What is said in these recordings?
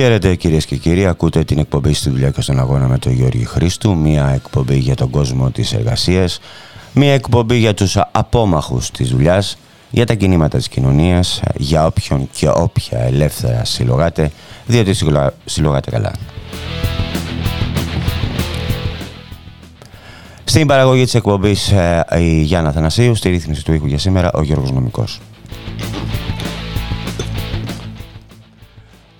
Χαίρετε κυρίες και κύριοι, ακούτε την εκπομπή στη δουλειά και στον αγώνα με τον Γιώργη Χρήστου, μια εκπομπή για τον κόσμο της εργασίας, μια εκπομπή για τους απόμαχους της δουλειάς, για τα κινήματα της κοινωνίας, για όποιον και όποια ελεύθερα συλλογάτε, διότι συλλογάτε καλά. Στην παραγωγή της εκπομπής ε, η Γιάννα Θανασίου, στη ρύθμιση του ήχου για σήμερα ο Γιώργος Νομικός.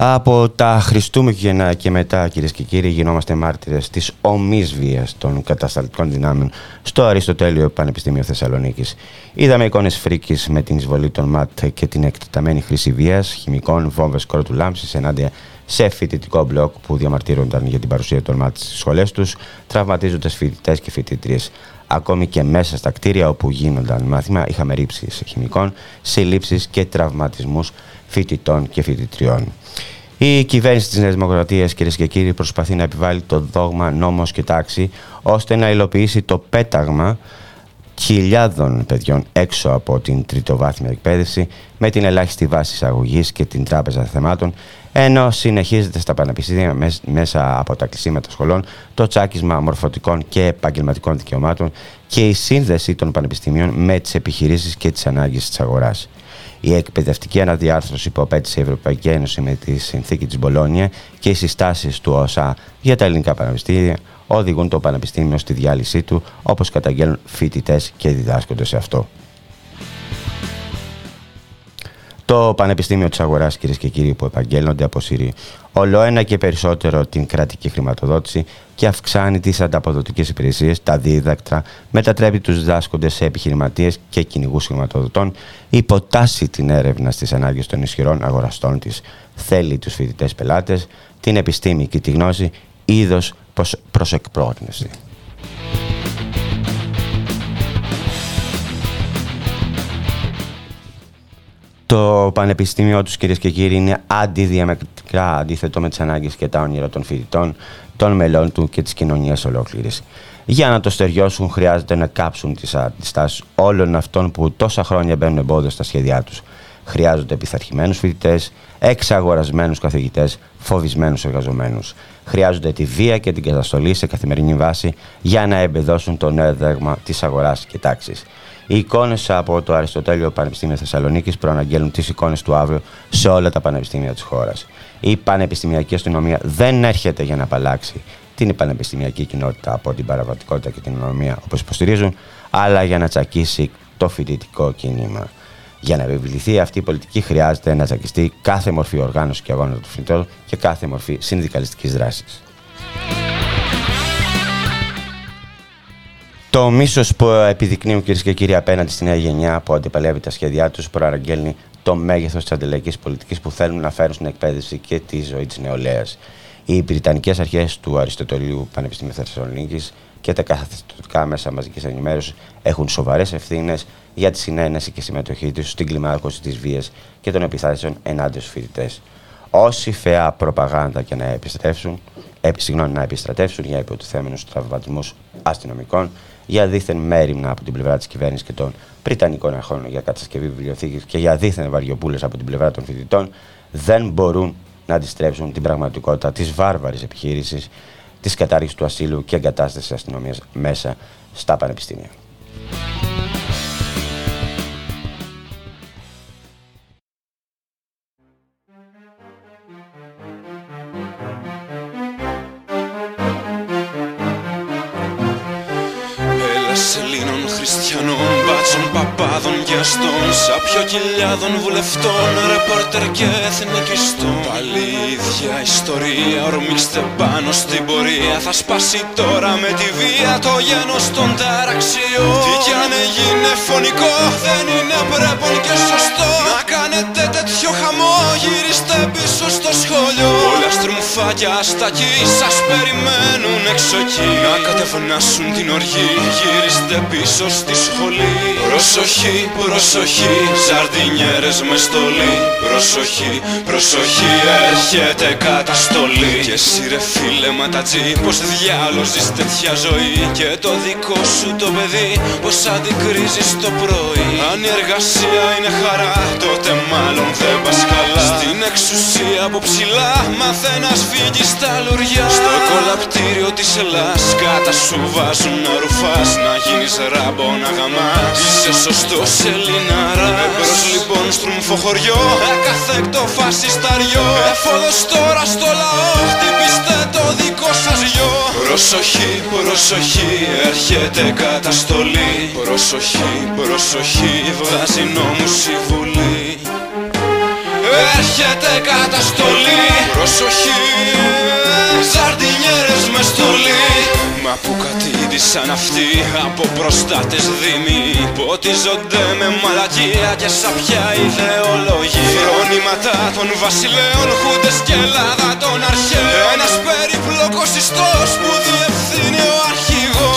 Από τα Χριστούμενο και μετά, κυρίες και κύριοι, γινόμαστε μάρτυρες της ομής βίας των κατασταλτικών δυνάμεων στο Αριστοτέλειο Πανεπιστήμιο Θεσσαλονίκης. Είδαμε εικόνες φρίκης με την εισβολή των ΜΑΤ και την εκτεταμένη χρήση βίας, χημικών, βόμβες κρότου λάμψης ενάντια σε φοιτητικό μπλοκ που διαμαρτύρονταν για την παρουσία των ΜΑΤ στις σχολές τους, τραυματίζοντας φοιτητές και φοιτητρίες. Ακόμη και μέσα στα κτίρια όπου γίνονταν μάθημα, είχαμε ρήψεις χημικών, συλλήψεις και τραυματισμούς φοιτητών και φοιτητριών. Η κυβέρνηση της Νέας Δημοκρατίας, κυρίες και κύριοι, προσπαθεί να επιβάλλει το δόγμα νόμος και τάξη ώστε να υλοποιήσει το πέταγμα χιλιάδων παιδιών έξω από την τριτοβάθμια εκπαίδευση με την ελάχιστη βάση εισαγωγής και την τράπεζα θεμάτων, ενώ συνεχίζεται στα πανεπιστήμια μέσα από τα κλεισίματα σχολών το τσάκισμα μορφωτικών και επαγγελματικών δικαιωμάτων και η σύνδεση των πανεπιστήμιων με τις επιχειρήσεις και τις ανάγκες της αγοράς. Η εκπαιδευτική αναδιάρθρωση που απέτησε η Ευρωπαϊκή Ένωση με τη συνθήκη της Μπολόνια και οι συστάσεις του ΟΣΑ για τα ελληνικά πανεπιστήμια οδηγούν το πανεπιστήμιο στη διάλυσή του, όπως καταγγέλνουν φοιτητές και διδάσκονται σε αυτό. Το Πανεπιστήμιο της Αγοράς, κυρίες και κύριοι, που επαγγέλλονται, αποσύρει όλο ένα και περισσότερο την κρατική χρηματοδότηση και αυξάνει τις ανταποδοτικές υπηρεσίες, τα δίδακτρα, μετατρέπει τους διδάσκοντε σε επιχειρηματίες και κυνηγούς χρηματοδοτών, υποτάσσει την έρευνα στις ανάγκες των ισχυρών αγοραστών της, θέλει τους φοιτητές πελάτες, την επιστήμη και τη γνώση, είδος προ εκπρόγνωση. Το πανεπιστήμιο τους, κυρίες και κύριοι, είναι αντιδιαμετρικά αντίθετο με τις ανάγκες και τα όνειρα των φοιτητών, των μελών του και της κοινωνίας ολόκληρης. Για να το στεριώσουν, χρειάζεται να κάψουν τις αντιστάσει όλων αυτών που τόσα χρόνια μπαίνουν εμπόδια στα σχέδιά τους. Χρειάζονται πειθαρχημένους φοιτητές, εξαγορασμένους καθηγητές, φοβισμένους εργαζομένους. Χρειάζονται τη βία και την καταστολή σε καθημερινή βάση για να εμπεδώσουν το νέο δέγμα της αγοράς και τάξης. Οι εικόνες από το Αριστοτέλειο Πανεπιστήμιο Θεσσαλονίκης προαναγγέλνουν τις εικόνες του αύριο σε όλα τα πανεπιστήμια της χώρας. Η πανεπιστημιακή αστυνομία δεν έρχεται για να απαλλάξει την πανεπιστημιακή κοινότητα από την παραβατικότητα και την ονομία όπως υποστηρίζουν, αλλά για να τσακίσει το φοιτητικό κίνημα. Για να επιβληθεί αυτή η πολιτική, χρειάζεται να τσακιστεί κάθε μορφή οργάνωση και αγώνας του φοιτητών και κάθε μορφή συνδικαλιστικής δράσης. Το μίσος που επιδεικνύουν κυρίες και κύριοι απέναντι στη νέα γενιά που αντιπαλεύει τα σχέδιά τους προαναγγέλνει το μέγεθος της αντιλαϊκής πολιτικής που θέλουν να φέρουν στην εκπαίδευση και τη ζωή της νεολαίας. Οι Βρυτανικές Αρχές του Αριστοτελείου Πανεπιστημίου Θεσσαλονίκης και τα καθεστωτικά μέσα μαζικής ενημέρωσης έχουν σοβαρές ευθύνες για τη συνένεση και συμμετοχή τους στην κλιμάκωση της βίας και των επιθέσεων ενάντια στους φοιτητές. Όση φαιά προπαγάνδα και να επιστρέψουν, συγγνώμη, να επιστρατεύσουν για υποτιθέμενους τραυματισμούς αστυνομικών, για δίθεν μέρημνα από την πλευρά της κυβέρνησης και των Πριτανικών αρχών για κατασκευή βιβλιοθήκης και για δίθεν βαριοπούλες από την πλευρά των φοιτητών, δεν μπορούν να αντιστρέψουν την πραγματικότητα της βάρβαρης επιχείρησης της κατάργησης του ασύλου και εγκατάστασης αστυνομίας μέσα στα πανεπιστήμια. Αστών Σάπιο κοιλιάδων βουλευτών, ρεπόρτερ και εθνικιστών. Πάλι η ίδια ιστορία, ορμήξτε πάνω στην πορεία. Θα σπάσει τώρα με τη βία το γένος των ταραξιών. Τι κι αν έγινε φωνικό, δεν είναι πρέπον και σωστό. Να κάνετε τέτοιο χαμό, γυρίστε πίσω στο σχολείο Όλα στρουμφάκια στα κι σας περιμένουν έξω εκεί. Να κατευνάσουν την οργή, γυρίστε πίσω στη σχολή. Προσοχή, προσοχή, ζαρδινιέρες με στολή. Προσοχή, προσοχή, έρχεται καταστολή. Και εσύ ρε φίλε ματατζή, πως διάλος ζεις τέτοια ζωή. Και το δικό σου το παιδί, πως αντικρίζεις το πρωί. Αν η εργασία είναι χαρά, τότε μάλλον δεν πας καλά Στην εξουσία από ψηλά, μαθαίνας φύγεις στα λουριά. Στο κολαπτήριο της Ελλάς, κάτα σου βάζουν να ρουφάς. Να γίνεις ράμπο να γαμάς. Είσαι σωστός Ελληνάρας. Εμπρός λοιπόν στρουμφο χωριό. Ακαθέκτο φασισταριό Εφόδος τώρα στο λαό Χτυπήστε το δικό σας γιο. Προσοχή, προσοχή, έρχεται καταστολή. Προσοχή, προσοχή, βγάζει νόμους η Βουλή Έρχεται καταστολή. Προσοχή, ζαρτινιέρες με στολή. Μα που κατήδησαν αυτοί από προστάτες δήμοι Ποτίζονται με μαλακία και σαπιά ιδεολογία. Φρονήματα των βασιλέων, χούντες και Ελλάδα των αρχαίων. Ένας περίπλοκος ιστός που διευθύνει ο αρχηγός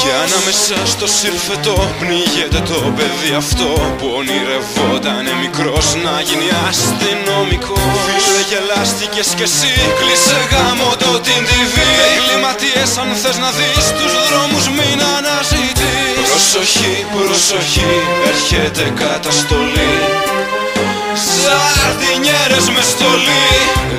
Και ανάμεσα στο σύρφετο πνίγεται το παιδί αυτό Που ονειρευόταν μικρός να γίνει αστυνομικό. Φίλε γελάστηκες κι εσύ, κλείσε γάμο το την TV Εγκληματίες αν θες να δεις τους δρόμους μην αναζητείς. Προσοχή, προσοχή, έρχεται καταστολή Σαρδινιέρες με στολή.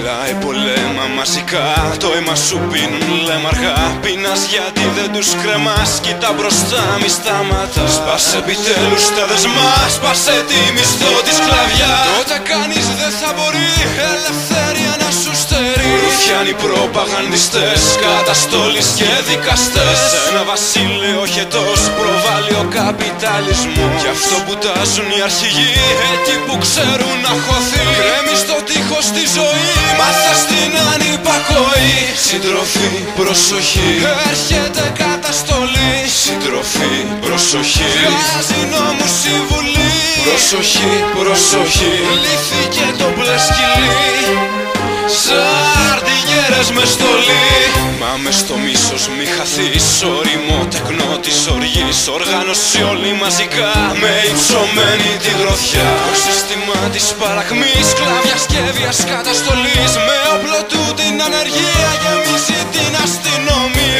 Λάει πολέμα μαζικά. Το αίμα σου πίνουν λέμαργα Πίνας γιατί δεν τους κρεμάς. Κοίτα μπροστά μη σταματάς. Σπάσε επιτέλους τα δεσμάς. Σπάσε τη μισθό της σκλαβιά Τότε κανείς δεν θα μπορεί. Ελευθερία να σου στερείς Ρουφιάνοι προπαγανδιστές Καταστόλεις και δικαστές. Ένα βασίλειο χετός Προβάλλει ο καπιταλισμός. Γι' αυτό που τάζουν οι αρχηγοί Εκεί που ξέρουν να χωθεί. Κρέμει στο τείχος τη ζωή Μάθα στην ανυπακοή. Συντροφή, προσοχή. Έρχεται καταστολή. Συντροφή, προσοχή. Βγάζει νόμους η Βουλή. Προσοχή, προσοχή. Λύθηκε το μπλε σκυλί Σαρδινιέρες με στολή. Μα με στο μίσος μη χαθείς Ορειμό τεκνό της οργής. Οργάνωση όλοι μαζικά Με υψωμένη τη γροθιά Το σύστημα της παραχμής Σκλάβιας και βίας καταστολής Με όπλο του την ανεργία Γεμίζει την αστυνομία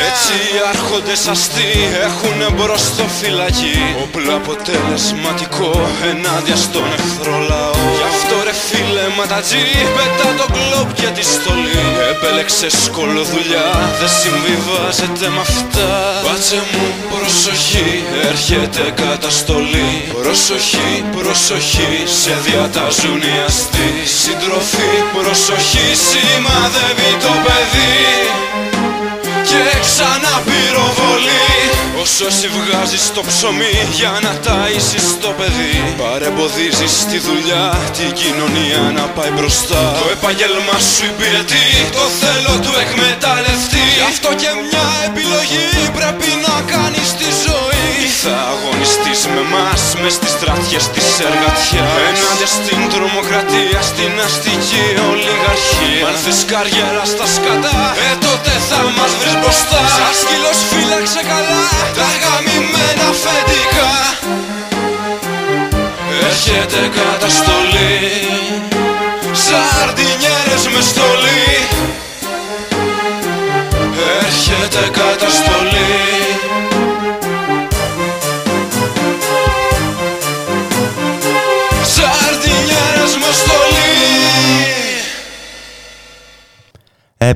Έτσι οι άρχοντες αστεί Έχουν μπρος στο φυλακή. Όπλο αποτελεσματικό Ενάντια στον εχθρό λαό. Γι' αυτό ρε φίλε ματατζή Πετά το κλόπ και τη στολή. Επέλεξε σκολοδουλειά Δεν συμβιβάζεται με αυτά. Πάτσε μου προσοχή Έρχεται καταστολή. Προσοχή, προσοχή Σε διατάζουν οι αστεί. Συντροφή, προσοχή Σημαδεύει το παιδί και ξανά πυροβολή Όσο εσύ βγάζεις το ψωμί για να ταΐσεις το παιδί Παρεμποδίζεις τη δουλειά, την κοινωνία να πάει μπροστά. Το επάγγελμα σου υπηρετεί, το θέλω του εκμεταλλευτεί. Γι' αυτό και μια επιλογή πρέπει να κάνεις στη ζωή. Ή θα αγωνιστείς με μας, μες στις στρατιές της εργατιάς. Ενάντια στην τρομοκρατία, στην αστική ολιγαρχία. Αν θες καριέρα στα σκατά, ε τότε θα μας βρεις μπροστά. Σαν σκύλος φύλαξε καλά τα γαμημένα αφεντικά. Έρχεται καταστολή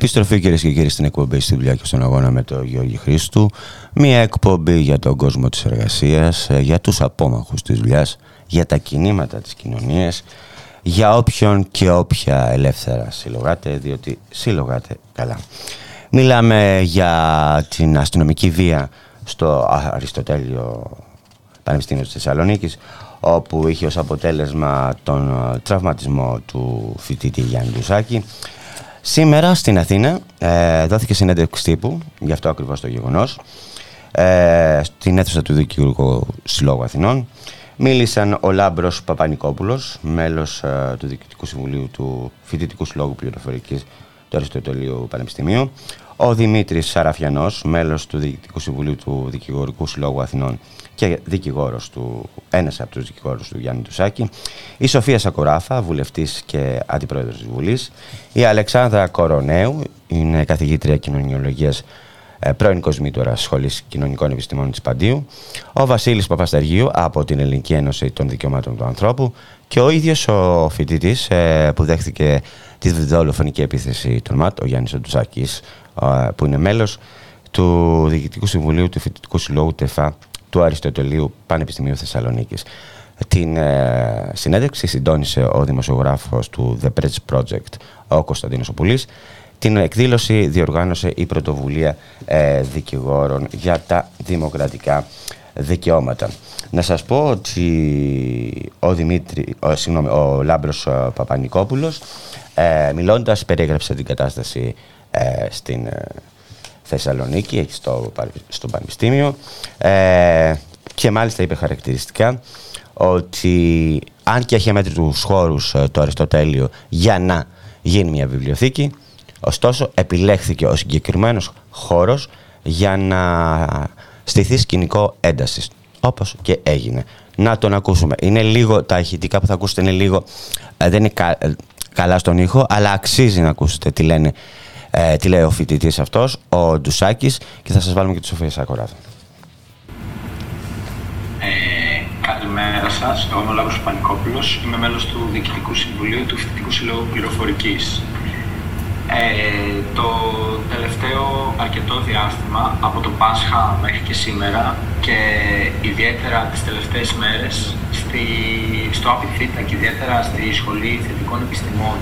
Επιστροφή κυρίες και κύριοι στην εκπομπή στη δουλειά και στον αγώνα με τον Γιώργη Χρήστου. Μια εκπομπή για τον κόσμο της εργασίας, ε, για τους απόμαχους της δουλειάς, για τα κινήματα της κοινωνίας, για όποιον και όποια ελεύθερα συλλογάτε, διότι συλλογάτε καλά. Μιλάμε για την αστυνομική βία στο Αριστοτέλειο Πανεπιστήμιο της Θεσσαλονίκης, όπου είχε ως αποτέλεσμα τον ε, τραυματισμό του φοιτητή Γιάννη Ντουσάκη. Σήμερα στην Αθήνα ε, δόθηκε συνέντευξη τύπου, γι' αυτό ακριβώς το γεγονός, ε, στην αίθουσα του Δικηγορικού Συλλόγου Αθηνών. Μίλησαν ο Λάμπρος Παπανικόπουλος, μέλος ε, του Διοικητικού Συμβουλίου του Φοιτητικού Συλλόγου Πληροφορικής του Αριστοτελείου Πανεπιστημίου, ο Δημήτρης Σαραφιανός, μέλος του Διοικητικού Συμβουλίου του Δικηγορικού Συλλόγου Αθηνών και δικηγόρος του, ένας από τους δικηγόρους του Γιάννη Τουσάκη, η Σοφία Σακοράφα, βουλευτής και αντιπρόεδρος της Βουλής, η Αλεξάνδρα Κορονέου, είναι καθηγήτρια κοινωνιολογίας ε, πρώην κοσμήτωρα Σχολής Κοινωνικών Επιστημών της Παντίου, ο Βασίλης Παπασταργίου από την Ελληνική Ένωση των Δικαιωμάτων του Ανθρώπου και ο ίδιος ο φοιτητής ε, που δέχθηκε τη δολοφονική επίθεση του ΜΑΤ, ο Γιάννης Οντουσάκη, ε, που είναι μέλος του Διοικητικού Συμβουλίου του Φοιτητικού Συλλόγου ΤΕΦΑ του Αριστοτελείου Πανεπιστημίου Θεσσαλονίκης. Την ε, συνέντευξη συντόνισε ο δημοσιογράφος του The Press Project, ο Κωνσταντίνος Οπουλής. Την εκδήλωση διοργάνωσε η πρωτοβουλία ε, δικηγόρων για τα δημοκρατικά δικαιώματα. Να σας πω ότι ο, Δημήτρη, ο, συγγνώμη, ο Λάμπρος ε, Παπανικόπουλος ε, μιλώντας περιέγραψε την κατάσταση ε, στην Θεσσαλονίκη, εκεί στο, στο Πανεπιστήμιο ε, και μάλιστα είπε χαρακτηριστικά ότι αν και έχει αμέτρητους χώρους ε, το Αριστοτέλειο για να γίνει μια βιβλιοθήκη, ωστόσο επιλέχθηκε ο συγκεκριμένος χώρος για να στηθεί σκηνικό έντασης, όπως και έγινε. Να τον ακούσουμε. Είναι λίγο, τα ηχητικά που θα ακούσετε είναι λίγο, ε, δεν είναι καλά στον ήχο, αλλά αξίζει να ακούσετε τι λένε ε, τι λέει ο φοιτητής αυτός, ο Ντουσάκης, και θα σας βάλουμε και τη Σοφία Σακοράδα. Ε, καλημέρα σας. Εγώ είμαι ο Λάμπρο Πανικόπουλος. Είμαι μέλος του Διοικητικού Συμβουλίου του Φοιτητικού Συλλόγου Πληροφορικής. Ε, το τελευταίο αρκετό διάστημα από το Πάσχα μέχρι και σήμερα και ιδιαίτερα τις τελευταίες μέρες στη, στο ΑΠΙΘΙΤΑ και ιδιαίτερα στη Σχολή Θετικών Επιστημών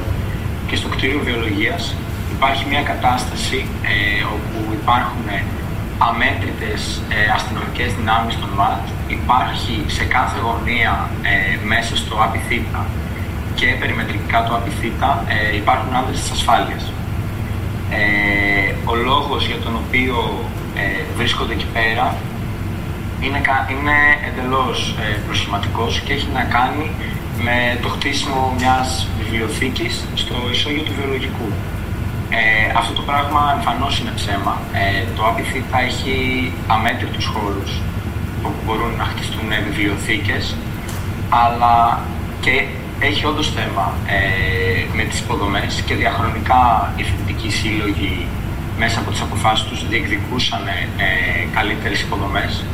και στο κτίριο Βιολογίας υπάρχει μια κατάσταση ε, όπου υπάρχουν αμέτρητες ε, αστυνομικές δυνάμεις των ΜΑΤ, υπάρχει σε κάθε γωνία ε, μέσα στο ΑΠΙΘΙΤΑ και περιμετρικά του ΑΠΙΘΙΤΑ ε, υπάρχουν άνδρες της ασφάλειας. Ε, ο λόγος για τον οποίο ε, βρίσκονται εκεί πέρα είναι, είναι εντελώς ε, προσχηματικός και έχει να κάνει με το χτίσιμο μιας βιβλιοθήκης στο ισόγειο του βιολογικού. Ε, αυτό το πράγμα εμφανώς είναι ψέμα. Ε, το ΑΠΙΘΙ θα έχει αμέτρητους χώρους όπου μπορούν να χτιστούν βιβλιοθήκες, αλλά και έχει όντως θέμα ε, με τις υποδομές και διαχρονικά οι φοιτητικοί σύλλογοι μέσα από τις αποφάσεις τους διεκδικούσαν ε, καλύτερες υποδομές.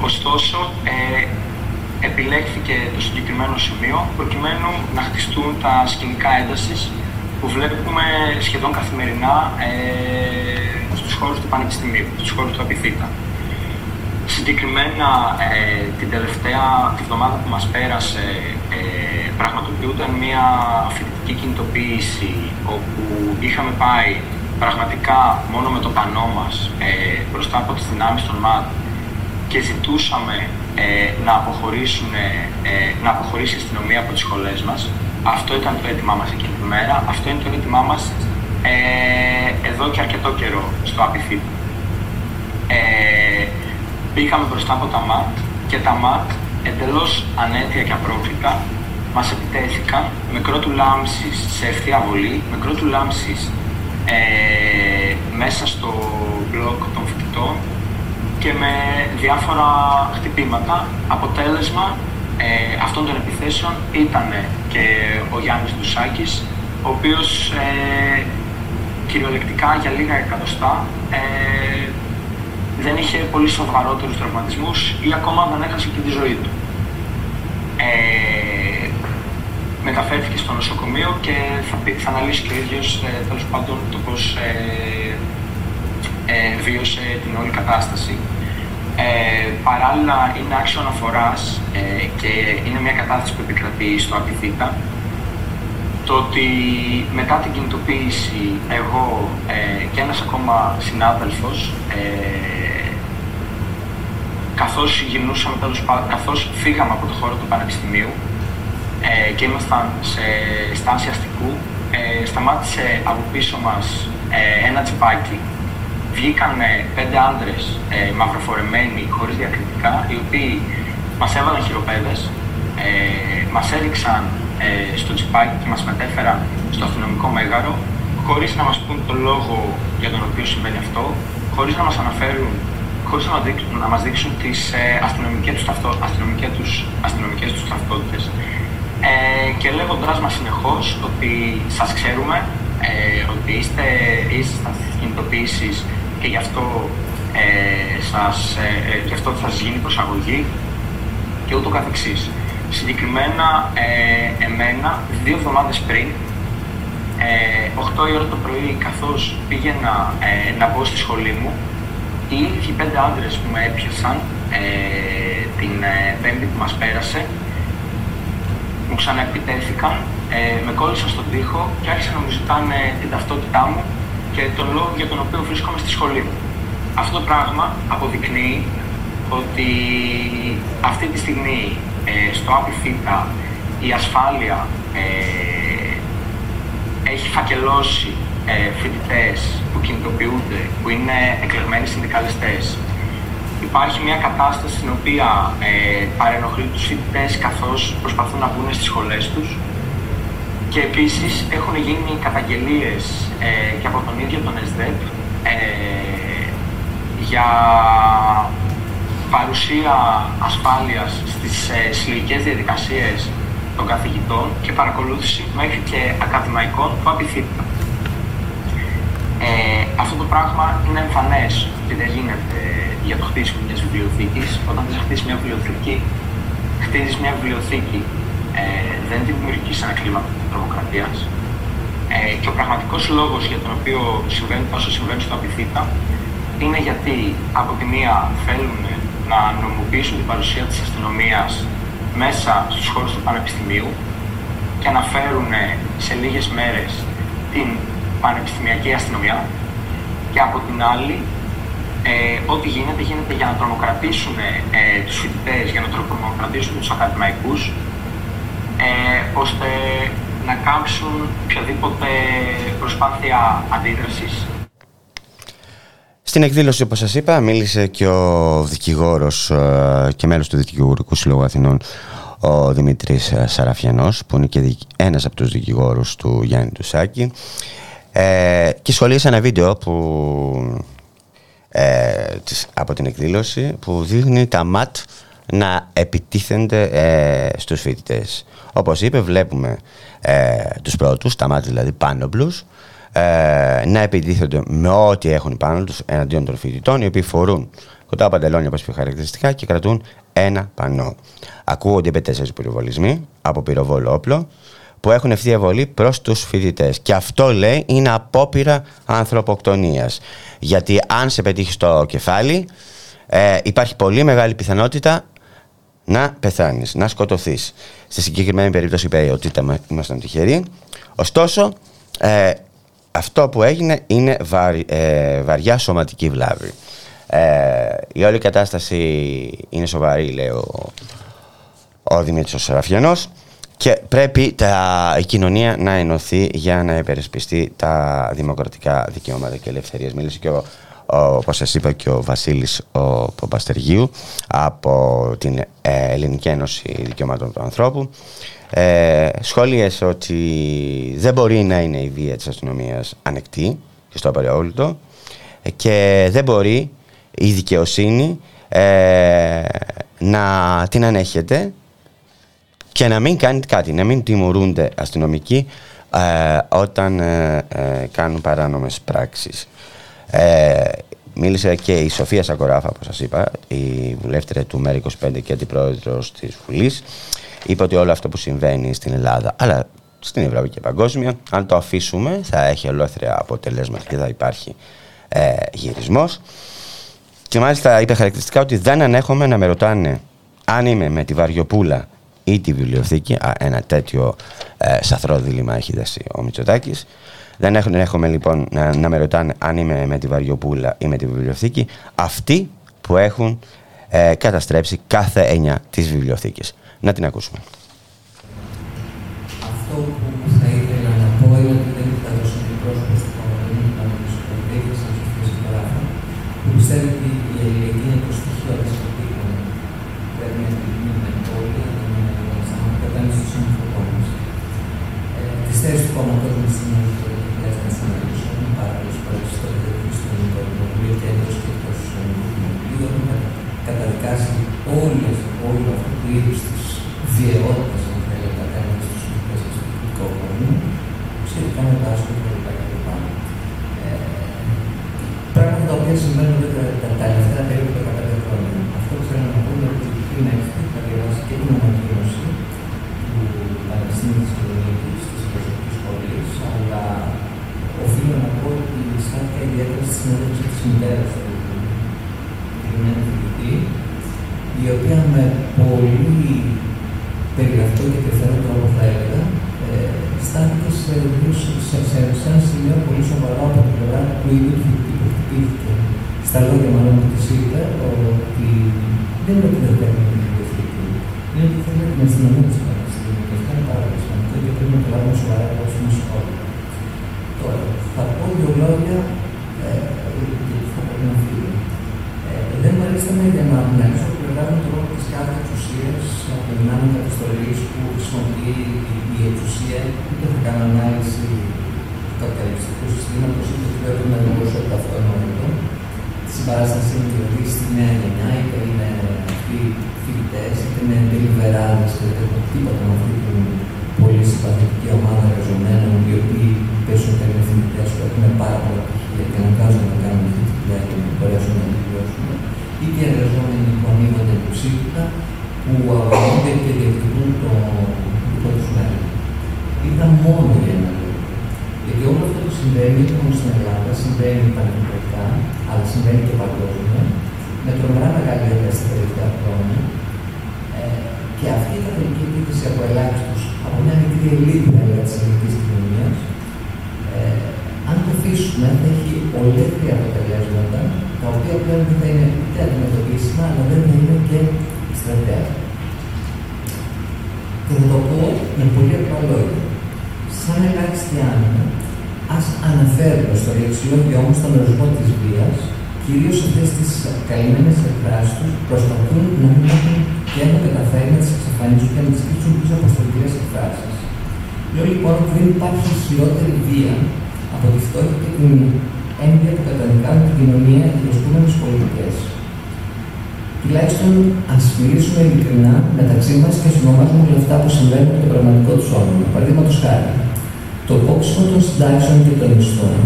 Ωστόσο, ε, επιλέχθηκε το συγκεκριμένο σημείο προκειμένου να χτιστούν τα σκηνικά έντασης που βλέπουμε σχεδόν καθημερινά ε, στους χώρους του Πανεπιστημίου, στους χώρους του Απιθύτα. Συγκεκριμένα, ε, την τελευταία τη βδομάδα που μας πέρασε, ε, πραγματοποιούνταν μια φοιτητική κινητοποίηση όπου είχαμε πάει πραγματικά μόνο με το πανό μας ε, μπροστά από τις δυνάμεις των ΜΑΤ και ζητούσαμε ε, να, αποχωρήσουν, ε, να αποχωρήσει η αστυνομία από τις σχολές μας αυτό ήταν το έτοιμά μας εκείνη τη μέρα. Αυτό είναι το έτοιμά μας ε, εδώ και αρκετό καιρό στο ΑΠΙΘΙΤ. Ε, πήγαμε μπροστά από τα ΜΑΤ και τα ΜΑΤ εντελώς ανέτεια και απρόκλητα μας επιτέθηκαν με κρότου λάμψης σε ευθεία βολή, με κρότου λάμψης ε, μέσα στο μπλοκ των φοιτητών και με διάφορα χτυπήματα. Αποτέλεσμα ε, αυτών των επιθέσεων ήταν και ο Γιάννης Ντουσάκης, ο οποίος ε, κυριολεκτικά για λίγα εκατοστά ε, δεν είχε πολύ σοβαρότερους τραυματισμούς ή ακόμα δεν έχασε και τη ζωή του. Ε, μεταφέρθηκε στο νοσοκομείο και θα, θα αναλύσει και ο ίδιος ε, τέλος πάντων το πώς ε, ε, βίωσε την όλη κατάσταση. Ε, παράλληλα είναι άξιο αναφοράς ε, και είναι μια κατάσταση που επικρατεί στο Απιθύτα το ότι μετά την κινητοποίηση εγώ ε, και ένας ακόμα συνάδελφος ε, καθώς γυρνούσαμε τέλος καθώς φύγαμε από το χώρο του Πανεπιστημίου ε, και ήμασταν σε στάση αστικού, ε, σταμάτησε από πίσω μας ε, ένα τσιπάκι. Βγήκαν πέντε άντρες ε, μαυροφορεμένοι, χωρίς διακριτικά, οι οποίοι μας έβαλαν χειροπέδες, ε, μας έριξαν ε, στο τσιπάκι και μας μετέφεραν στο αστυνομικό μέγαρο, χωρίς να μας πούν τον λόγο για τον οποίο συμβαίνει αυτό, χωρίς να μας αναφέρουν χωρίς να, δείξουν, να μας δείξουν τις ε, αστυνομικές τους, ταυτό, αστυνομικές τους, αστυνομικές τους ταυτότητες. Ε, και λέγοντάς μας συνεχώς ότι σας ξέρουμε, ε, ότι είστε, είστε στα κινητοποιήσεις και γι' αυτό, ε, σας, ε, ε, γι αυτό θα σας γίνει προσαγωγή και ούτω καθεξής. Συγκεκριμένα, ε, εμένα, δύο εβδομάδες πριν, ε, 8 η ώρα το πρωί, καθώς πήγαινα ε, να μπω στη σχολή μου, οι ίδιοι πέντε άντρες που με έπιασαν ε, την ε, πέμπτη που μας πέρασε, μου ξαναεπιτέθηκαν, ε, με κόλλησαν στον τοίχο και άρχισαν να μου ζητάνε την ταυτότητά μου και τον λόγο για τον οποίο βρίσκομαι στη σχολή μου. Αυτό το πράγμα αποδεικνύει ότι αυτή τη στιγμή ε, στο Απιθύτα η ασφάλεια ε, έχει φακελώσει ε, φοιτητές που κινητοποιούνται, που είναι εκλεγμένοι συνδικαλιστές. Υπάρχει μια κατάσταση στην οποία ε, παρενοχλεί τους φοιτητές καθώς προσπαθούν να μπουν στις σχολές τους. Και επίσης έχουν γίνει καταγγελίες ε, και από τον ίδιο τον ΕΣΔΕΠ ε, για παρουσία ασφάλειας στις ε, συλλογικές διαδικασίες των καθηγητών και παρακολούθηση μέχρι και ακαδημαϊκών που απειθήθηκαν. Ε, αυτό το πράγμα είναι εμφανές ότι δεν γίνεται για το χτίσιμο μιας βιβλιοθήκης. Όταν θες χτίσεις μια βιβλιοθήκη, χτίζεις μια βιβλιοθήκη. Ε, δεν τη δημιουργείς σε ένα κλίμα τρομοκρατίας. Ε, και ο πραγματικός λόγος για τον οποίο συμβαίνει τόσο συμβαίνει στο Απιθύτα είναι γιατί από τη μία θέλουν να νομοποιήσουν την παρουσία της αστυνομίας μέσα στους χώρους του Πανεπιστημίου και να φέρουν σε λίγες μέρες την πανεπιστημιακή αστυνομία και από την άλλη ε, ό,τι γίνεται γίνεται για να τρομοκρατήσουν ε, τους φοιτητές, για να τρομοκρατήσουν τους ακαδημαϊκούς ε, ώστε να κάψουν οποιαδήποτε προσπάθεια αντίδρασης. Στην εκδήλωση, όπως σας είπα, μίλησε και ο δικηγόρος ε, και μέλος του Δικηγορικού Συλλόγου Αθηνών, ο Δημήτρης Σαραφιανός, που είναι και ένας από τους δικηγόρους του Γιάννη Τουσάκη. Ε, και σχολίασε ένα βίντεο που, ε, από την εκδήλωση που δείχνει τα ΜΑΤ να επιτίθενται ε, στους φοιτητές. Όπως είπε βλέπουμε ε, τους πρώτους, τα ΜΑΤ δηλαδή πάνωπλους, ε, να επιτίθενται με ό,τι έχουν πάνω τους εναντίον των φοιτητών οι οποίοι φορούν κοντά παντελόνια όπως πιο χαρακτηριστικά και κρατούν ένα πανό. Ακούγονται επί τέσσερις πυροβολισμοί από πυροβόλο όπλο που έχουν ευθεία βολή προς τους φοιτητές. Και αυτό λέει είναι απόπειρα ανθρωποκτονίας. Γιατί αν σε πετύχει στο κεφάλι ε, υπάρχει πολύ μεγάλη πιθανότητα να πεθάνεις, να σκοτωθείς. Στη συγκεκριμένη περίπτωση είπε ότι ήμασταν τυχεροί. Ωστόσο, ε, αυτό που έγινε είναι ε, βαριά σωματική βλάβη. Ε, η όλη κατάσταση είναι σοβαρή, λέει ο, ο Δημήτρης Σαραφιανός. Και πρέπει τα, η κοινωνία να ενωθεί για να υπερασπιστεί τα δημοκρατικά δικαιώματα και ελευθερίες. Μίλησε και ο, όπως σας είπα και ο Βασίλης ο Παπαστεργίου από την ε, Ελληνική Ένωση Δικαιωμάτων του Ανθρώπου ε, σχόλιασε ότι δεν μπορεί να είναι η βία της αστυνομίας ανεκτή και στο απαραίτητο και δεν μπορεί η δικαιοσύνη ε, να την ανέχεται και να μην κάνει κάτι, να μην τιμωρούνται αστυνομικοί ε, όταν ε, ε, κάνουν παράνομες πράξεις. Μίλησε και η Σοφία Σακοράφα, όπως σας είπα, η βουλεύτρια του ΜΕΡ25 και αντιπρόεδρος της Βουλής, είπε ότι όλο αυτό που συμβαίνει στην Ελλάδα, αλλά στην Ευρώπη και παγκόσμια, αν το αφήσουμε θα έχει ολόθερια αποτελέσματα και θα υπάρχει ε, γυρισμός. Και μάλιστα είπε χαρακτηριστικά ότι δεν ανέχομαι να με ρωτάνε αν είμαι με τη Βαριοπούλα ή τη βιβλιοθήκη. Ένα τέτοιο ε, σαθρό δίλημα έχει δέσει ο Μητσοτάκης. Δεν έχουν, έχουμε λοιπόν να, να με ρωτάνε αν είμαι με τη Βαριοπούλα ή με τη βιβλιοθήκη. Αυτοί που έχουν ε, καταστρέψει κάθε έννοια της βιβλιοθήκης. Να την ακούσουμε. Αυτό που θα ήθελα να πω είναι ότι δεν θα δώσω την πρόσωπο στο Πανεπιστήμιο να μου πει σαν σωστή συμπεράφα, που πιστεύει ότι η ελληνική είναι το στοιχείο της που πρέπει να επιμείνουμε όλοι, να μην κατάνε στους ανθρώπους. Τις θέσεις του Είτε οι εργαζόμενοι που ανοίγονται υποψήφιτα, που αγωνίζονται και διεκδικούν το δικό τους μέλλον. Ήταν μόνο για ένα λόγο. Γιατί όλο αυτό που συμβαίνει, όχι μόνο στην Ελλάδα, συμβαίνει πανευρωπαϊκά, αλλά συμβαίνει και παγκόσμια, με τρομερά μεγάλη ένταση τα τελευταία χρόνια. Ε, και αυτή η καθολική επίθεση από ελάχιστου, από μια μικρή ελίτ της ελληνικής κοινωνίας, ε, αν το αφήσουμε, θα έχει ολέθρια αποτελέσματα, τα οποία πλέον δεν θα είναι ούτε αντιμετωπίσιμα, αλλά δεν θα είναι και στρατέα. Και θα το πω με πολύ απλά λόγια. Σαν ελάχιστη άνοιγμα, ας αναφέρουμε στο λεξιλόγιο όμως τον ορισμό της βίας, κυρίως αυτές τις καλυμμένες εκφράσεις τους προσπαθούν να μην έχουν και έχουν καταφέρει να τις εξαφανίσουν και να τις κρύψουν πίσω από στρατηγικέ εκφράσεις. Λέω λοιπόν ότι δεν υπάρχει ισχυρότερη βία από τη φτώχεια και την ένδια που καταδικάζουν την κοινωνία οι ασκούμενε πολιτικές. Τουλάχιστον ας μιλήσουμε ειλικρινά μεταξύ μας και α ονομάζουμε όλα αυτά που συμβαίνουν με το πραγματικό τους όνομα. Παραδείγματος χάρη, το κόψιμο των συντάξεων και των μισθών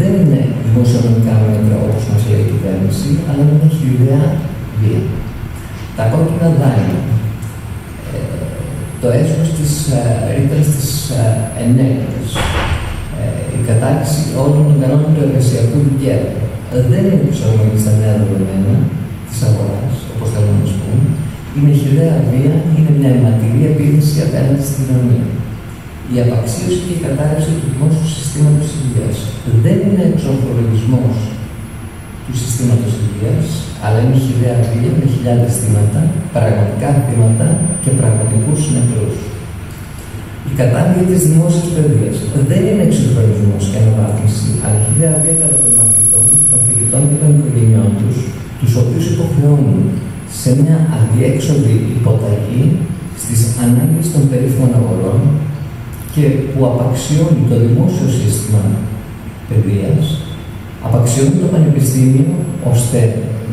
δεν είναι δημοσιονομικά μέτρα όπως μας λέει η κυβέρνηση, αλλά είναι μια χιλιοδέα βία. Τα κόκκινα δάνεια, ε, το έσοδο της ε, ρήτρας της ε, ενέργειας, η κατάρτιση όλων των κανόνων του εργασιακού δικαίου δεν είναι προσαρμογή στα νέα δεδομένα της αγοράς, όπως θέλουμε να πούμε. Είναι χειρέα βία, είναι μια αιματηρή επίθεση απέναντι στην κοινωνία. Η απαξίωση και η κατάρρευση του δημόσιου συστήματος υγείας δεν είναι εξορθολογισμός του συστήματος υγείας, αλλά είναι χειρέα βία με χιλιάδες θύματα, πραγματικά θύματα και πραγματικούς νεκρού. Η κατάργηση της δημόσιας παιδεία δεν είναι εξυγχρονισμός και αναβάθμιση, αλλά χειρέα βία κατά των μαθητών, των φοιτητών και των οικογενειών τους, τους οποίους υποχρεώνουν σε μια αδιέξοδη υποταγή στις ανάγκες των περίφημων αγορών και που απαξιώνει το δημόσιο σύστημα παιδείας, απαξιώνει το πανεπιστήμιο ώστε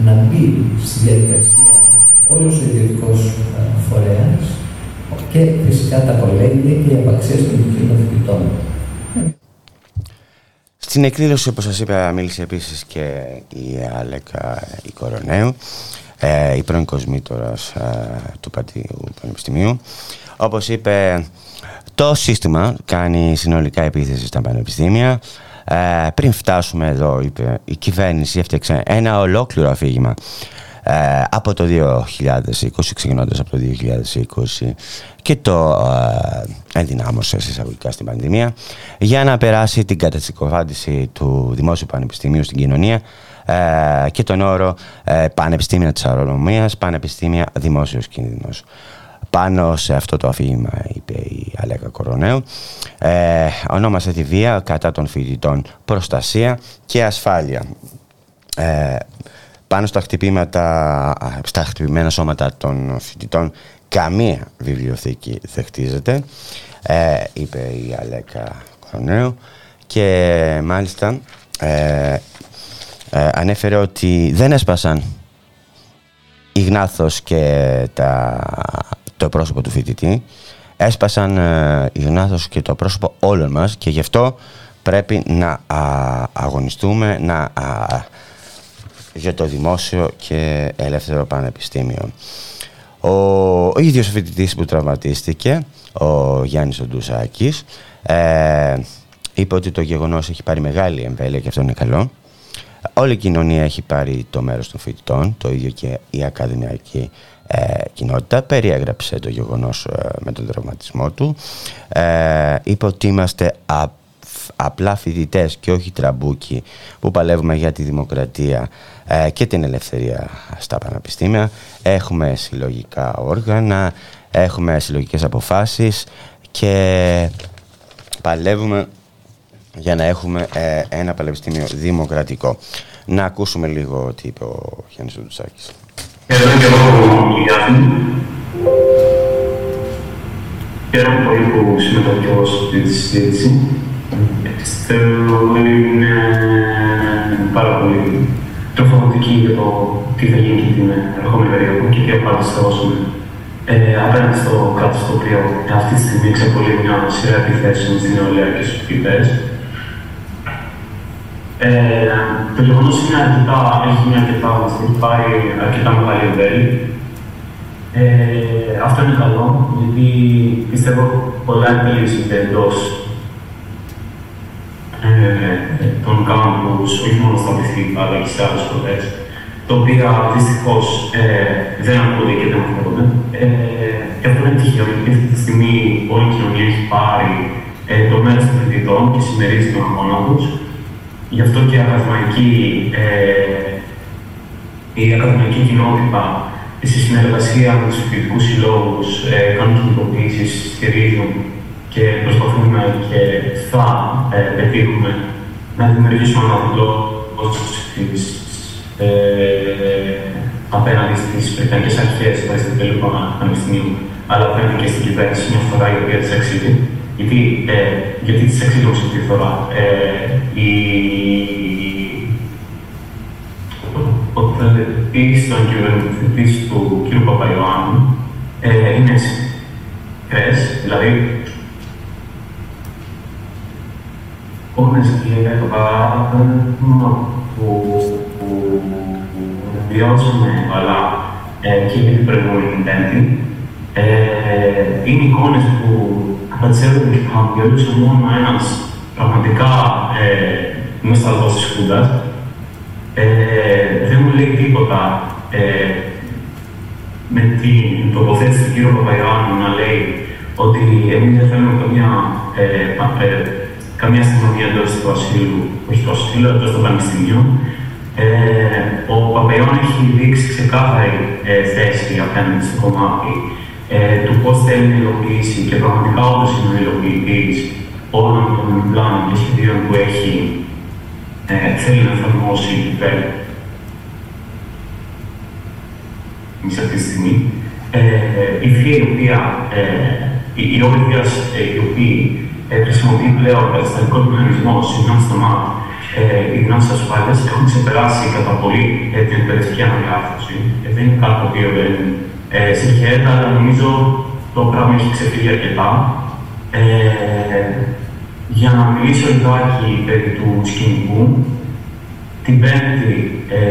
να μπει στη διαδικασία όλος ο ιδιωτικός ε, φορέας και φυσικά τα κολέγια και οι απαξίες των δικαιών φοιτητών. Στην εκδήλωση, όπως σας είπα, μίλησε επίσης και η Άλεκα η Κορονέου, ε, η πρώην κοσμήτωρας ε, του Πατίου Πανεπιστημίου. Όπως είπε, το σύστημα κάνει συνολικά επίθεση στα πανεπιστήμια. Ε, πριν φτάσουμε εδώ, είπε, η κυβέρνηση έφτιαξε ένα ολόκληρο αφήγημα ε, από το 2020, ξεκινώντας από το 2020 και το ε, ενδυνάμωσε εισαγωγικά στην πανδημία για να περάσει την καταστικοφάντηση του Δημόσιου Πανεπιστημίου στην κοινωνία ε, και τον όρο ε, Πανεπιστήμια της Αερονομίας, Πανεπιστήμια Δημόσιος Κίνδυνος. Πάνω σε αυτό το αφήγημα, είπε η Αλέκα Κορονέου, ε, ονόμασε τη βία κατά των φοιτητών προστασία και ασφάλεια. Ε, πάνω στα χτυπήματα, στα χτυπημένα σώματα των φοιτητών καμία βιβλιοθήκη δεν χτίζεται, ε, είπε η Αλέκα Κορονέου και μάλιστα ε, ε, ανέφερε ότι δεν έσπασαν η Γνάθος και τα, το πρόσωπο του φοιτητή. Έσπασαν ε, η Γνάθος και το πρόσωπο όλων μας και γι' αυτό πρέπει να αγωνιστούμε να, για το δημόσιο και ελεύθερο πανεπιστήμιο. Ο, ο ίδιος ο φοιτητής που τραυματίστηκε, ο Γιάννης Οντουσάκης, ε, είπε ότι το γεγονός έχει πάρει μεγάλη εμβέλεια και αυτό είναι καλό. Όλη η κοινωνία έχει πάρει το μέρος των φοιτητών, το ίδιο και η ακαδημαϊκή ε, κοινότητα. Περιέγραψε το γεγονός ε, με τον τραυματισμό του. Ε, είπε ότι είμαστε απλά φοιτητές και όχι τραμπούκοι που παλεύουμε για τη δημοκρατία ε, και την ελευθερία στα πανεπιστήμια. Έχουμε συλλογικά όργανα, έχουμε συλλογικές αποφάσεις και παλεύουμε για να έχουμε ε, ένα πανεπιστήμιο δημοκρατικό. Να ακούσουμε λίγο τι είπε ο Γιάννης Δουτσάκης. Εδώ και εγώ Γιάννη. Χαίρομαι πολύ που συμμετέχω στη συζήτηση. Πιστεύω ότι είναι πάρα πολύ τροφοδοτική για το τι θα γίνει την ερχόμενη περίοδο και τι απάντηση θα δώσουμε ε, απέναντι στο κράτο το οποίο αυτή τη στιγμή εξαπολύει μια σειρά επιθέσεων στην νεολαία και στους φοιτητές. Ε, το γεγονός είναι αρκετά, έχει μια αρκετά, έχει πάρει αρκετά μεγάλη εμβέλεια. Ε, αυτό είναι καλό, γιατί πιστεύω πολλά επιλύσονται εντός ε, των κάμπους, όχι μόνο στα πληθυντικά, αλλά και σε άλλες σχολέ, τα οποία δυστυχώς ε, δεν ακούγονται και δεν ακούγονται. Ε, και αυτό είναι τυχαίο, γιατί αυτή τη στιγμή όλη η κοινωνία έχει πάρει ε, το μέρος των φοιτητών και συμμερίζει τον αγώνα τους. Γι' αυτό και η ακαδημαϊκή, ε, η ακαδημαϊκή κοινότητα στη συνεργασία με τους φοιτητικούς συλλόγους ε, κάνουν κινητοποιήσει, στηρίζουν και προσπαθούμε και θα ε, πετύχουμε να δημιουργήσουμε ένα τη ε, απέναντι στις Βρετανικές Αρχές, στο Αριστοτέλειο Πανεπιστημίου, αλλά απέναντι και στην κυβέρνηση μια φορά η οποία τη αξίζει. Γιατί, ε, γιατί τη αξίζει όμω αυτή τη φορά. Ε, η, ο θελετή των κυβερνητής του κ. Παπαϊωάννου ε, είναι κρες, δηλαδή όλες οι παράδειγμα που βιώσαμε αλλά ε, και για την προηγούμενη Πέμπτη, ε, είναι εικόνες που κατσέρουν και χαμογελούσε μόνο ένας πραγματικά ε, νοσταλγός της Χούντας. Ε, δεν μου λέει τίποτα ε, με την τοποθέτηση του κ. Παπαϊωάννου να λέει ότι εμείς δεν θέλουμε καμία, ε, ε, καμία αστυνομία εντός του ασύλου, όχι του ασύλου, εντός του πανεπιστημίου, ε, ο Παπαϊών έχει δείξει ξεκάθαρη ε, θέση απέναντι στο κομμάτι ε, του πώς θέλει να υλοποιήσει και πραγματικά όντως είναι ο υλοποιητής όλων των πλάνων και σχεδίων που έχει ε, θέλει να εφαρμόσει υπέρ αυτή τη στιγμή. Ε, η βία η οποία, ε, η, η όλη βία ε, η οποία ε, χρησιμοποιεί πλέον περιστατικό μηχανισμό, συγγνώμη στο μάτι, ε, οι δυνάμει ασφάλειας έχουν ξεπεράσει κατά πολύ ε, την εκπαιδευτική αναδιάρθρωση. Ε, δεν είναι κάτι το οποίο δεν ε, συγχαίρεται, αλλά νομίζω το πράγμα έχει ξεφύγει αρκετά. Ε, για να μιλήσω λιγάκι περί του σκηνικού, την Πέμπτη ε,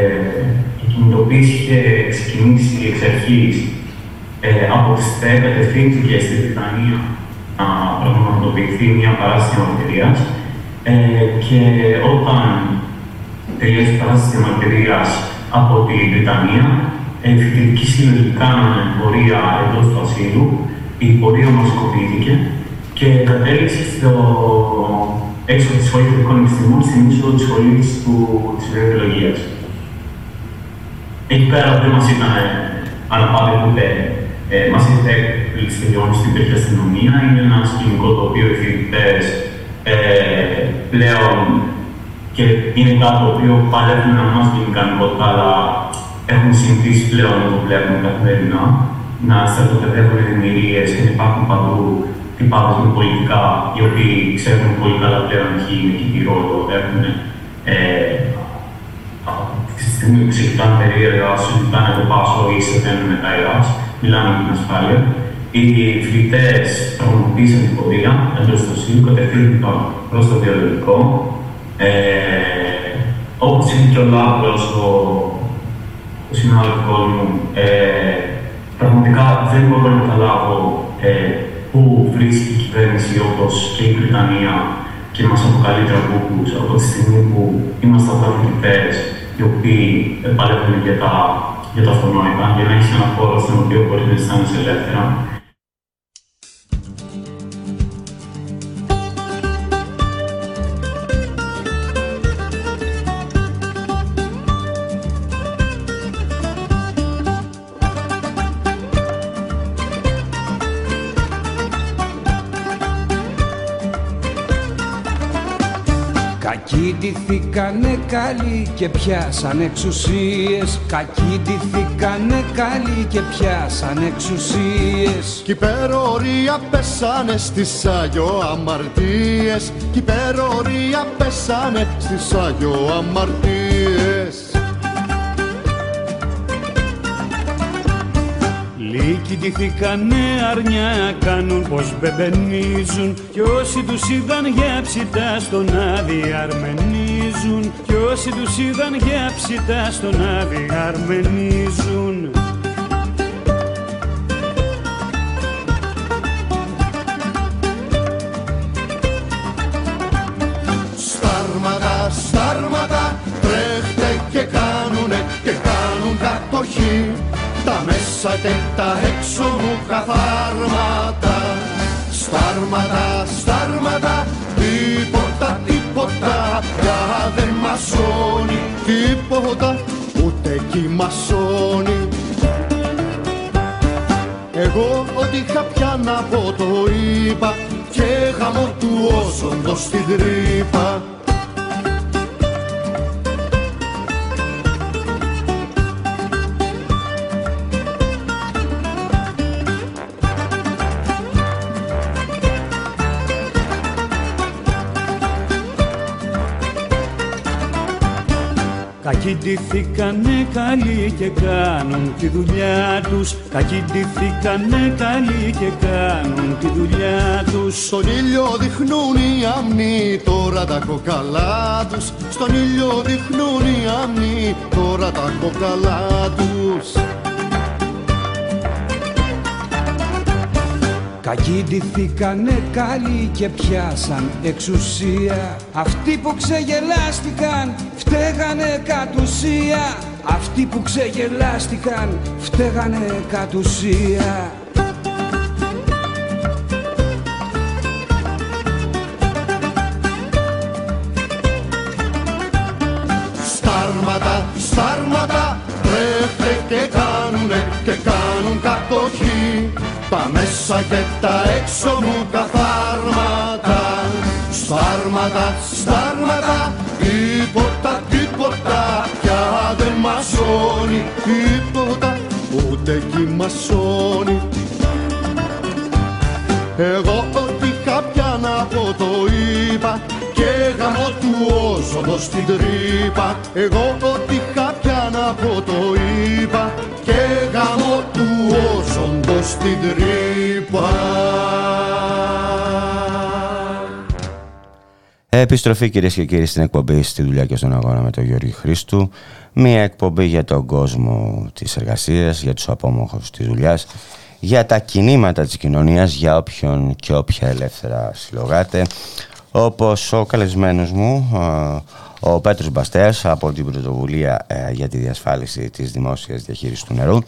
η κινητοποίηση είχε ξεκινήσει εξ αρχής ε, από τις 10 κατευθύνθηκε στη Βρυτανία να πραγματοποιηθεί μια παράσταση μαρτυρία. Ε, και όταν τελειώσει η παράσταση διαμαρτυρία από τη Βρετανία, οι φοιτητικοί σύλλογοι κάνανε πορεία εντός του ασύλου, η πορεία ομοσκοπήθηκε και κατέληξε στο έξω τη σχολή των επιστημών στην είσοδο της σχολή της βιολογία. Εκεί πέρα δεν μας ήταν αναπάδε ούτε ε, μας ήρθε σχεδιών στην τέτοια αστυνομία. Είναι ένας σκηνικό το οποίο οι φοιτητές ε, πλέον και είναι κάτι το οποίο παλεύουν να μας την ικανότητα, αλλά έχουν συνηθίσει πλέον να το βλέπουν καθημερινά. Να στρατοπεδεύουν ενημερίε και να υπάρχουν παντού τυπάδες με πολιτικά, οι οποίοι ξέρουν πολύ καλά πλέον ποιοι είναι και τι ρόλο έχουν. Ε, τη στιγμή που ξεκινάνε περίεργα, σου ζητάνε το πάσο ή σε παίρνουν μετά η μιλάμε για την ασφάλεια. Οι φοιτητές πραγματοποίησαν την πορεία εντός του ΣΥΛ, κατευθύνθηκαν προς το βιολογικό. Ε, Όπως είπε και ο Λάβρο, ο, ο συνάδελφός μου, ε, πραγματικά δεν μπορώ να καταλάβω ε, πού βρίσκει η κυβέρνηση όπως και η Βρυτανία και μας αποκαλεί τραγούδους από τη στιγμή που είμαστε απλά φοιτητές οι οποίοι παλεύουν για τα για το αυτονόητα, για να έχεις ένα χώρο στον οποίο μπορείς να αισθάνεσαι ελεύθερα ντυθήκανε καλοί και πιάσαν εξουσίες. Κακοί ντυθήκανε καλοί και πιάσαν εξουσίες. Κι υπερορία πέσανε στις Άγιο Αμαρτίες. Κι υπερορία πέσανε στις Άγιο Αμαρτίες Λύκοι ντυθήκανε αρνιά κάνουν πως μπεμπενίζουν. Κι όσοι τους είδαν γέψητα στον άδει αρμενίζουν. Κι όσοι τους είδαν γέψητα στον άδει αρμενίζουν τα μέσα και τα έξω μου καθάρματα. Στάρματα, στάρματα, τίποτα, τίποτα. Πια δεν μασώνει Τίποτα, ούτε κι μασώνει εγώ ό,τι είχα πια να πω το είπα και γαμώ του όσοντος στην τρύπα Κακοί ντυθήκανε καλοί και κάνουν τη δουλειά τους. Κακοί ντυθήκανε καλοί και κάνουν τη δουλειά τους. Στον ήλιο δείχνουν οι αμνοί τώρα τα κοκαλά τους. Στον ήλιο δείχνουν οι αμνοί τώρα τα κοκαλά τους Κακοί ντυθήκανε καλοί και πιάσαν εξουσία. Αυτοί που ξεγελάστηκαν φταίγανε κατ' ουσία. Αυτοί που ξεγελάστηκαν φταίγανε κατ' ουσία. Στάρματα, στάρματα, τρέφε και κάνουνε και κάνουν κατοχή τα μέσα και τα έξω μου καθάρματα Στάρματα, στάρματα, τίποτα, τίποτα πια δεν μασώνει Τίποτα, ούτε κι μασώνει Εγώ ό,τι κάποια να πω το είπα και γαμώ του όσο στην τρύπα. Εγώ ό,τι κάποια να πω το είπα στην τρύπα Επιστροφή κυρίες και κύριοι στην εκπομπή στη δουλειά και στον αγώνα με τον Γιώργη Χρήστου. Μία εκπομπή για τον κόσμο της εργασίας, για τους απόμοχους της δουλειάς, για τα κινήματα της κοινωνίας, για όποιον και όποια ελεύθερα συλλογάτε. Όπως ο καλεσμένος μου, ο Πέτρος Μπαστέας από την πρωτοβουλία ε, για τη διασφάλιση της δημόσιας διαχείρισης του νερού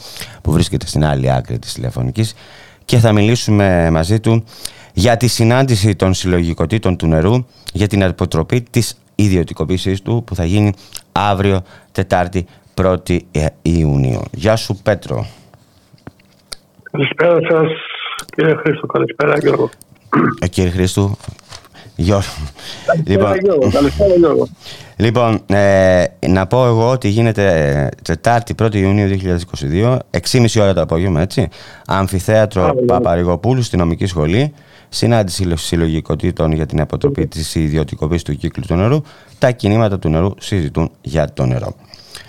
που βρίσκεται στην άλλη άκρη της τηλεφωνικής και θα μιλήσουμε μαζί του για τη συνάντηση των συλλογικοτήτων του νερού για την αποτροπή της ιδιωτικοποίησης του που θα γίνει αύριο Τετάρτη 1η Ιουνίου. Γεια σου Πέτρο. Καλησπέρα σας κύριε Χρήστο, καλησπέρα Γιώργο. Ε, κύριε Χρήστο, Γιώργο. Καλησπέρα Γιώργο. Καλησπέρα Γιώργο. Λοιπόν, ε, να πω εγώ ότι γίνεται ε, Τετάρτη 1η Ιουνίου 2022, 6.30 ώρα το απόγευμα, έτσι. Αμφιθέατρο ναι. Παπαρηγοπούλου στη νομική σχολή. Συνάντηση συλλογικοτήτων για την αποτροπή της ιδιωτικοποίησης του κύκλου του νερού. Τα κινήματα του νερού συζητούν για το νερό.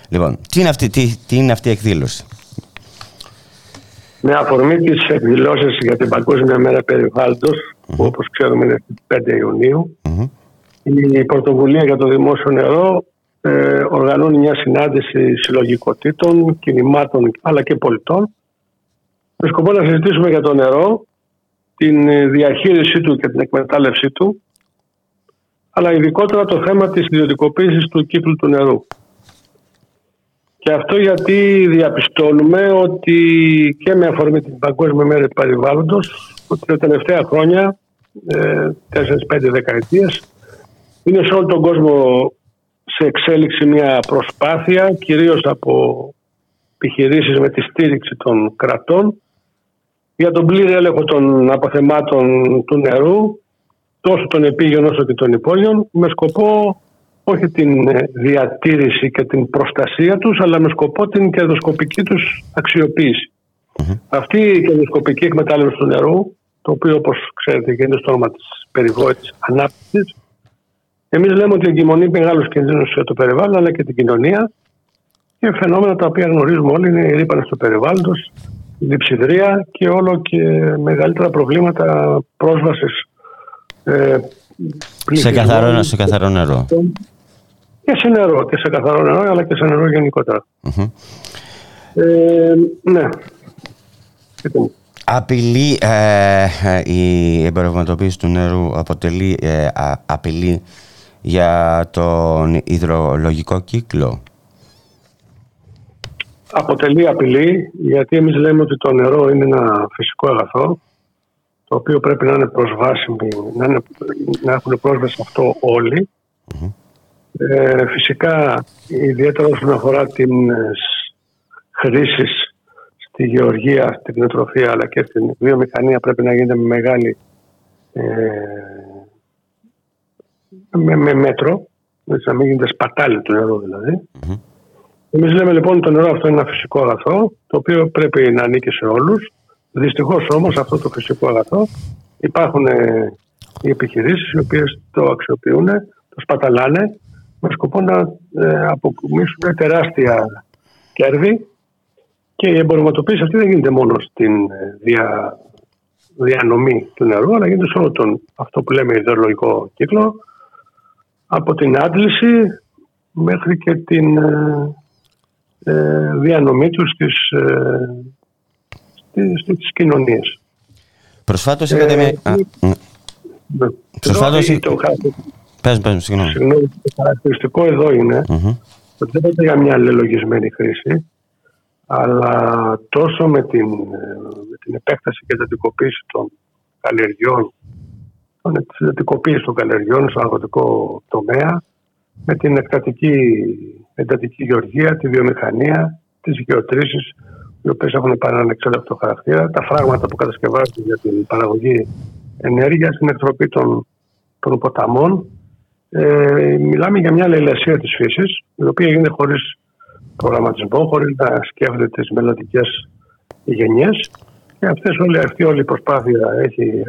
Λοιπόν, τι είναι αυτή, τι, τι είναι αυτή η εκδήλωση; Με αφορμή τις εκδηλώσεις για την Παγκόσμια Μέρα Περιβάλλοντος, που όπως ξέρουμε είναι στις 5 ιουνιου η Πρωτοβουλία για το Δημόσιο Νερό ε, οργανώνει μια συνάντηση συλλογικοτήτων, κινημάτων αλλά και πολιτών. Με σκοπό να συζητήσουμε για το νερό, την ε, διαχείρισή του και την εκμετάλλευσή του αλλά ειδικότερα το θέμα της ιδιωτικοποίησης του κύκλου του νερού. Και αυτό γιατί διαπιστώνουμε ότι και με αφορμή την Παγκόσμια Μέρα του Περιβάλλοντος ότι τα τελευταία χρόνια, 4-5 ε, δεκαετίες, είναι σε όλο τον κόσμο σε εξέλιξη μια προσπάθεια κυρίως από επιχειρήσεις με τη στήριξη των κρατών για τον πλήρη έλεγχο των αποθεμάτων του νερού τόσο των επίγειων όσο και των υπόγειων με σκοπό όχι την ε, διατήρηση και την προστασία τους αλλά με σκοπό την κερδοσκοπική τους αξιοποιηση Αυτή η κερδοσκοπική εκμετάλλευση του νερού το οποίο όπως ξέρετε γίνεται στο όνομα της περιβόητης ανάπτυξης. Εμείς λέμε ότι εγκυμονεί μεγάλου κινδύνου για το περιβάλλον αλλά και την κοινωνία. Και φαινόμενα τα οποία γνωρίζουμε όλοι είναι η ρήπανση του περιβάλλοντος, η διψιδρία και όλο και μεγαλύτερα προβλήματα πρόσβασης ε, σε, καθαρό, σε καθαρό νερό. Και σε νερό, και σε καθαρό νερό, αλλά και σε νερό Ε, ναι. Απειλή, ε, ε, η εμπορευματοποίηση του νερού αποτελεί ε, απειλή για τον υδρολογικό κύκλο. Αποτελεί απειλή γιατί εμείς λέμε ότι το νερό είναι ένα φυσικό αγαθό το οποίο πρέπει να είναι προσβάσιμο, να, είναι, να έχουν πρόσβαση αυτό Ε, φυσικά, ιδιαίτερα όσον αφορά την χρήσης στη γεωργία, στην κτηνοτροφία αλλά και στην βιομηχανία πρέπει να γίνεται με μεγάλη ε, με, με μέτρο, έτσι, να μην γίνεται σπατάλη του νερού δηλαδή. Mm-hmm. Εμείς λέμε λοιπόν το νερό αυτό είναι ένα φυσικό αγαθό, το οποίο πρέπει να ανήκει σε όλους. Δυστυχώς όμως αυτό το φυσικό αγαθό υπάρχουν ε, οι επιχειρήσεις οι οποίες το αξιοποιούν, το σπαταλάνε με σκοπό να ε, αποκομίσουν τεράστια κέρδη και η εμπορευματοποίηση αυτή δεν γίνεται μόνο στην ε, δια, διανομή του νερού, αλλά γίνεται σε όλο τον αυτό που λέμε ιδεολογικό κύκλο, από την άντληση μέχρι και την ε, ε διανομή τους στις, ε, στις, στις κοινωνίες. Προσφάτως είχατε ε, μια... Ναι. Προσφάτως... Το, πες, πες, συγγνώμη. Συγγνώμη, το χαρακτηριστικό εδώ είναι mm-hmm. ότι δεν είναι για μια αλληλογισμένη χρήση, αλλά τόσο με την, με την επέκταση και την των καλλιεργιών τη εντατικοποίηση των καλλιεργιών στον αγροτικό τομέα, με την εκτατική εντατική γεωργία, τη βιομηχανία, τις γεωτρήσεις, οι οποίες έχουν πάρει έναν εξέλεκτο χαρακτήρα, τα φράγματα που κατασκευάζονται για την παραγωγή ενέργειας, την εκτροπή των, των ποταμών. Ε, μιλάμε για μια λαϊλασία της φύσης, η οποία γίνεται χωρίς προγραμματισμό, χωρίς να σκέφτεται τις μελλοντικές γενιές και αυτές όλη, αυτή όλη η προσπάθεια έχει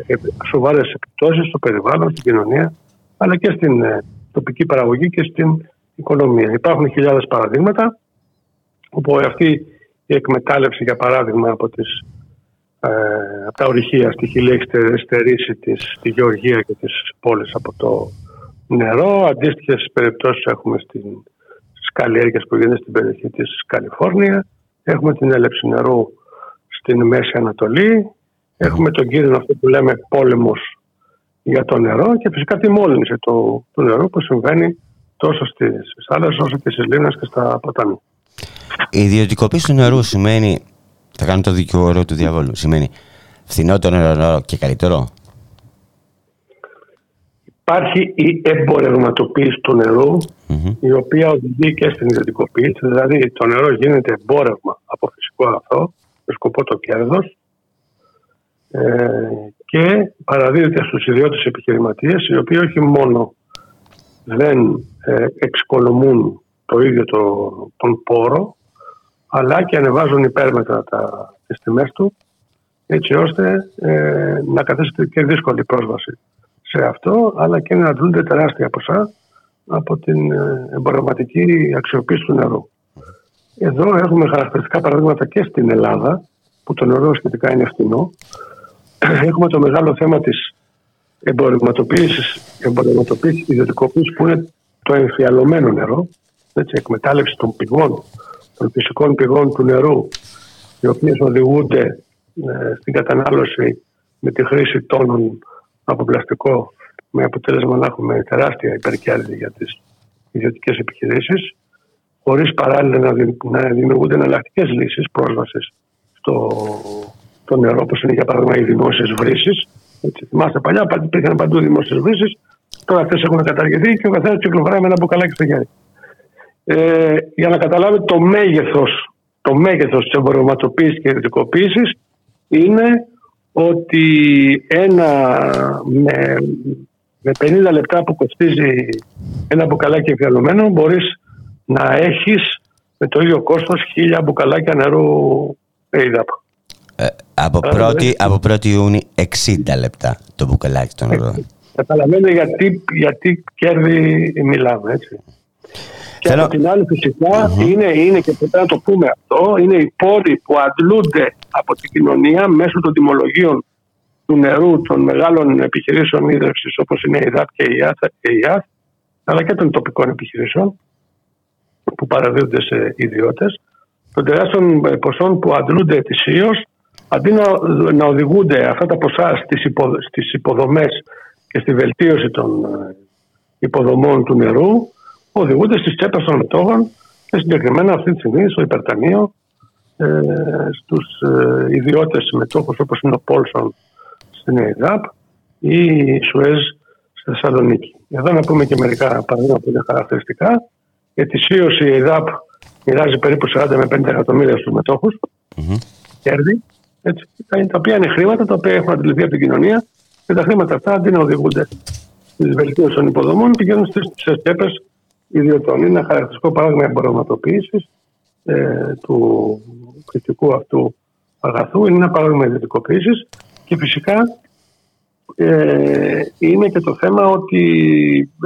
σοβαρές επιπτώσεις στο περιβάλλον, στην κοινωνία, αλλά και στην ε, τοπική παραγωγή και στην οικονομία. Υπάρχουν χιλιάδες παραδείγματα όπου αυτή η εκμετάλλευση, για παράδειγμα, από, τις, ε, από τα ορυχεία στη Χιλή έχει στερήσει τη γεωργία και τις πόλεις από το νερό. Αντίστοιχες περιπτώσεις έχουμε στι καλλιέργειες που γίνονται στην περιοχή της Καλιφόρνια. Έχουμε την έλευση νερού στην Μέση Ανατολή. Έχουμε τον κίνδυνο αυτό που λέμε πόλεμος για το νερό και φυσικά τη μόλυνση του, του νερού που συμβαίνει τόσο στις θάλασσες όσο και στις λίμνες και στα ποτάμια. Η ιδιωτικοποίηση του νερού σημαίνει, θα κάνω το δικηγόρο του διαβόλου, σημαίνει φθηνότερο νερό και καλύτερο; Υπάρχει η εμπορευματοποίηση του νερου η οποία οδηγεί και στην ιδιωτικοποίηση. Δηλαδή το νερό γίνεται εμπόρευμα από φυσικό αγαθό με σκοπό το κέρδος ε, και παραδίδεται στους ιδιώτες επιχειρηματίες οι οποίοι όχι μόνο δεν ε, εξοικονομούν το ίδιο το, τον πόρο αλλά και ανεβάζουν υπέρμετρα τα, τις τιμές του έτσι ώστε ε, να καθίσετε και δύσκολη πρόσβαση σε αυτό αλλά και να αντλούνται τεράστια ποσά από την ε, εμπορευματική αξιοποίηση του νερού. Εδώ έχουμε χαρακτηριστικά παραδείγματα και στην Ελλάδα που το νερό σχετικά είναι φθηνό. Έχουμε το μεγάλο θέμα της εμπορευματοποίησης, εμπορευματοποίησης ιδιωτικοποίησης που είναι το εμφιαλωμένο νερό, έτσι, εκμετάλλευση των πηγών, των φυσικών πηγών του νερού, οι οποίες οδηγούνται ε, στην κατανάλωση με τη χρήση τόνων από πλαστικό, με αποτέλεσμα να έχουμε τεράστια υπερκέρδη για τις ιδιωτικές επιχειρήσεις, χωρίς παράλληλα να, να δημιουργούνται εναλλακτικές λύσεις πρόσβασης στο το νερό, όπως είναι για παράδειγμα οι δημόσιες βρύσεις. Έτσι, θυμάστε παλιά, υπήρχαν παντού δημόσιες βρύσεις, τώρα αυτές έχουν καταργηθεί και ο καθένας κυκλοφοράει με ένα μπουκαλάκι στο χέρι. Ε, για να καταλάβετε το μέγεθος, το μέγεθος της εμπορευματοποίησης και ιδιωτικοποίησης είναι ότι ένα με, με 50 λεπτά που κοστίζει ένα μπουκαλάκι εφιαλωμένο μπορείς να έχεις με το ίδιο κόστος χίλια μπουκαλάκια νερού ΕΙΔΑΠ. Ε, από, πρώτη, από 1η Ιούνιου 60 λεπτά το μπουκαλάκι των νερό. Καταλαβαίνετε γιατί, γιατί κέρδη μιλάμε έτσι. Και Θέλω... από την άλλη είναι, είναι και πρέπει να το πούμε αυτό, είναι οι πόροι που αντλούνται από την κοινωνία μέσω των τιμολογίων του νερού των μεγάλων επιχειρήσεων ίδρυυση όπως είναι η ΔΑΠ και η ΙΑΘ, αλλά και των τοπικών επιχειρήσεων που παραδίδονται σε ιδιώτες, των τεράστιων ποσών που αντλούνται ετησίως, αντί να, να οδηγούνται αυτά τα ποσά στις, υπο, στις υποδομές και στη βελτίωση των ε, υποδομών του νερού, οδηγούνται στις τσέπες των μετόχων και συγκεκριμένα αυτή τη στιγμή στο υπερταμείο ε, στους ε, ιδιώτες μετόχους όπως είναι ο Πόλσον στην ΕΙΔΑΠ ή η Σουέζ στη Θεσσαλονίκη. Εδώ να πούμε και μερικά παραδείγματα που είναι χαρακτηριστικά. Ετησίω η ΕΙΔΑΠ μοιράζει περίπου 40 με 50 εκατομμύρια στους μετόχους. Mm-hmm. Κέρδη. Έτσι, τα οποία είναι χρήματα τα οποία έχουν αντιληφθεί από την κοινωνία και τα χρήματα αυτά αντί να οδηγούνται στις βελτίωση των υποδομών πηγαίνουν στις τσέπες ιδιωτών. Είναι ένα χαρακτηριστικό παράδειγμα εμπορευματοποίησης ε, του κριτικού αυτού αγαθού. Είναι ένα παράδειγμα ιδιωτικοποίησης και φυσικά ε, είναι και το θέμα ότι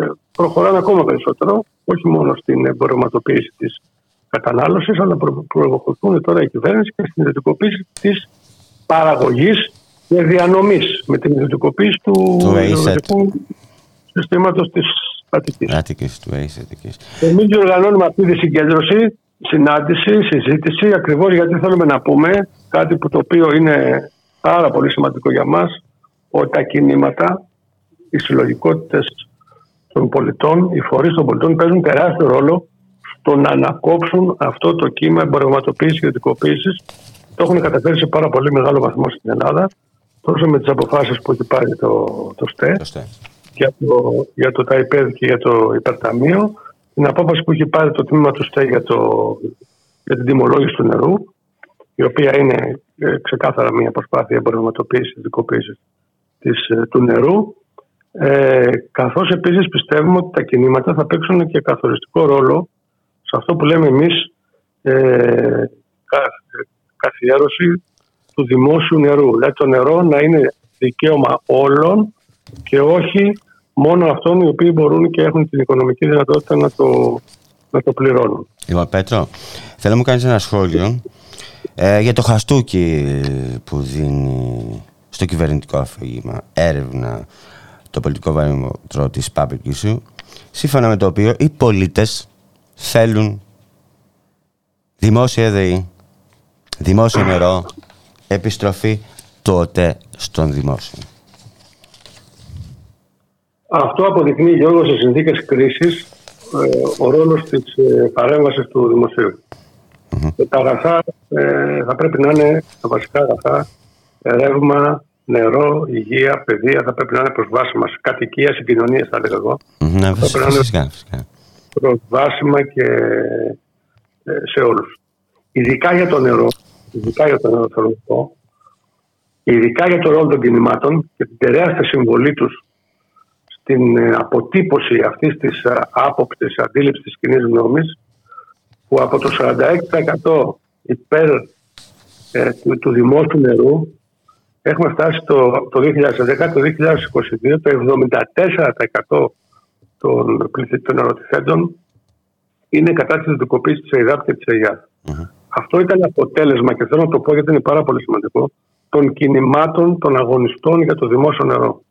ε, προχωράνε ακόμα περισσότερο, όχι μόνο στην εμπορευματοποίηση της κατανάλωσης, αλλά προχωρούν τώρα η κυβέρνηση και στην ιδιωτικοποίηση της παραγωγής και διανομής με την ιδιωτικοποίηση του, του συστήματος της Αττικής. Εμείς διοργανώνουμε αυτή τη συγκέντρωση, συνάντηση, συζήτηση, ακριβώς γιατί θέλουμε να πούμε κάτι που το οποίο είναι πάρα πολύ σημαντικό για μας, ότι τα κινήματα, οι συλλογικότητες των πολιτών, οι φορείς των πολιτών παίζουν τεράστιο ρόλο στο να ανακόψουν αυτό το κύμα εμπορευματοποίησης και ιδιωτικοποίησης. Το έχουν καταφέρει σε πάρα πολύ μεγάλο βαθμό στην Ελλάδα, τόσο με τις αποφάσεις που έχει πάρει το, το ΣΤΕ, για το, για το ΤΑΙΠΕΔ και για το υπερταμείο, την απόφαση που έχει πάρει το τμήμα του ΣΤΕ για, το, για την τιμολόγηση του νερού, η οποία είναι ε, ξεκάθαρα μια προσπάθεια εμπορευματοποίησης και ιδιωτικοποίηση ε, του νερού. Ε, καθώς επίσης πιστεύουμε ότι τα κινήματα θα παίξουν και καθοριστικό ρόλο σε αυτό που λέμε εμείς ε, καθιέρωση του δημόσιου νερού. Δηλαδή το νερό να είναι δικαίωμα όλων και όχι μόνο αυτών οι οποίοι μπορούν και έχουν την οικονομική δυνατότητα να το, να το πληρώνουν. Λοιπόν, Πέτρο, θέλω να μου κάνεις ένα σχόλιο ε, για το χαστούκι που δίνει στο κυβερνητικό αφήγημα έρευνα το πολιτικό βαρύμοτρο της Public σου, σύμφωνα με το οποίο οι πολίτες θέλουν δημόσια ΔΕΗ, δημόσιο νερό, επιστροφή τότε στον δημόσιο. Αυτό αποδεικνύει, Γιώργο, σε συνθήκες κρίσης ε, ο ρόλος της ε, παρέμβασης του δημοσίου. τα αγαθά ε, θα πρέπει να είναι τα βασικά αγαθά, ρεύμα, νερό, υγεία, παιδεία θα πρέπει να είναι προσβάσιμα σε κατοικία, σε κοινωνία, θα έλεγα εγώ. Ναι, φυσικά, φυσικά, φυσικά. Προσβάσιμα και ε, σε όλους. Ειδικά για το νερό, ειδικά για το νερό θέλω να πω, ειδικά για το ρόλο των κινημάτων και την τεράστια συμβολή τους στην ε, αποτύπωση αυτής της ε, άποψης αντίληψης της κοινής γνώμης, που από το 46% υπέρ ε, του, του δημόσιου νερού έχουμε φτάσει το, το 2010, το 2022 το 74% των, των ερωτηθέντων είναι κατά της δικοποίηση της ΕΙΔΑΠ και της ΕΙΑΔ. Αυτό ήταν αποτέλεσμα και θέλω να το πω γιατί είναι πάρα πολύ σημαντικό των κινημάτων των αγωνιστών για το δημόσιο νερό.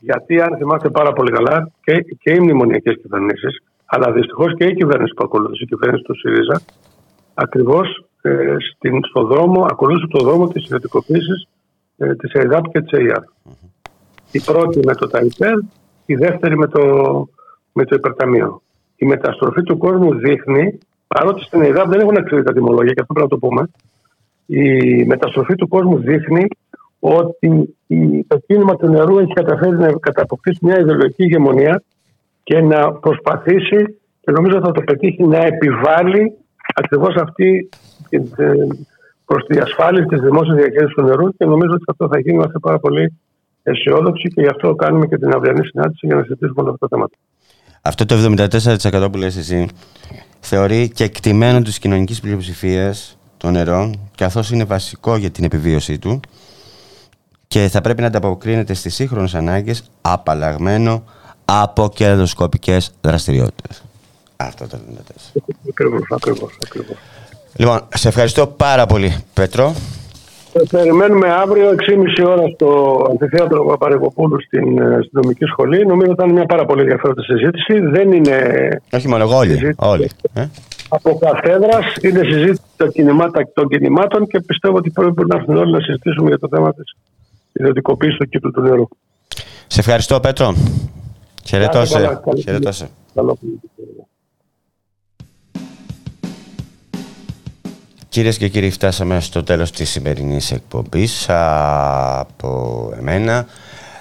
Γιατί αν θυμάστε πάρα πολύ καλά και, και οι μνημονιακές κυβερνήσεις, αλλά δυστυχώς και η κυβέρνηση που ακολούθησε, η κυβέρνηση του ΣΥΡΙΖΑ, ακριβώς ε, στον δρόμο, ακολούθησε τον δρόμο της ιδιωτικοποίησης ε, της ΕΙΔΑΠ και της ΕΙΑΔ. Η πρώτη με το ΤΑΙΠΕΔ, η δεύτερη με το, με το υπερταμείο. Η μεταστροφή του κόσμου δείχνει, παρότι στην ΕΙΔΑΠ δεν έχουν αξιώσει τα τιμολόγια, και αυτό πρέπει να το πούμε, η μεταστροφή του κόσμου δείχνει ότι το κίνημα του νερού έχει καταφέρει να καταποκτήσει μια ιδεολογική ηγεμονία και να προσπαθήσει και νομίζω θα το πετύχει να επιβάλλει ακριβώς αυτή προς τη ασφάλιση της δημόσιας διαχείρισης του νερού και νομίζω ότι αυτό θα γίνει είμαστε πάρα πολύ αισιόδοξοι και γι' αυτό κάνουμε και την αυριανή συνάντηση για να συζητήσουμε όλα αυτά τα θέματα. Αυτό το 74% που λες εσύ θεωρεί και εκτιμένο της κοινωνικής πλειοψηφίας των νερών καθώς είναι βασικό για την επιβίωσή του και θα πρέπει να ανταποκρίνεται στις σύγχρονες ανάγκες απαλλαγμένο από κερδοσκοπικές δραστηριότητες. Αυτό το 74. Ακριβώς, ακριβώς, ακριβώς. Λοιπόν, σε ευχαριστώ πάρα πολύ, Πέτρο. Περιμένουμε αύριο 6.30 ώρα στο Αμφιθέατρο Παπαρεγοπούλου στην ε, αστυνομική σχολή. Νομίζω ότι ήταν μια πάρα πολύ ενδιαφέροντα συζήτηση. Δεν είναι. Όχι μόνο εγώ, όλοι. όλοι. Ε; Από καθέδρα είναι συζήτηση των, των κινημάτων και πιστεύω ότι πρέπει να έρθουν όλοι να συζητήσουμε για το θέμα της ιδιωτικοποίηση του κύκλου του νερού. Σε ευχαριστώ, Πέτρο. Χαιρετώ σε. Κυρίες και κύριοι, φτάσαμε στο τέλος της σημερινής εκπομπής από εμένα.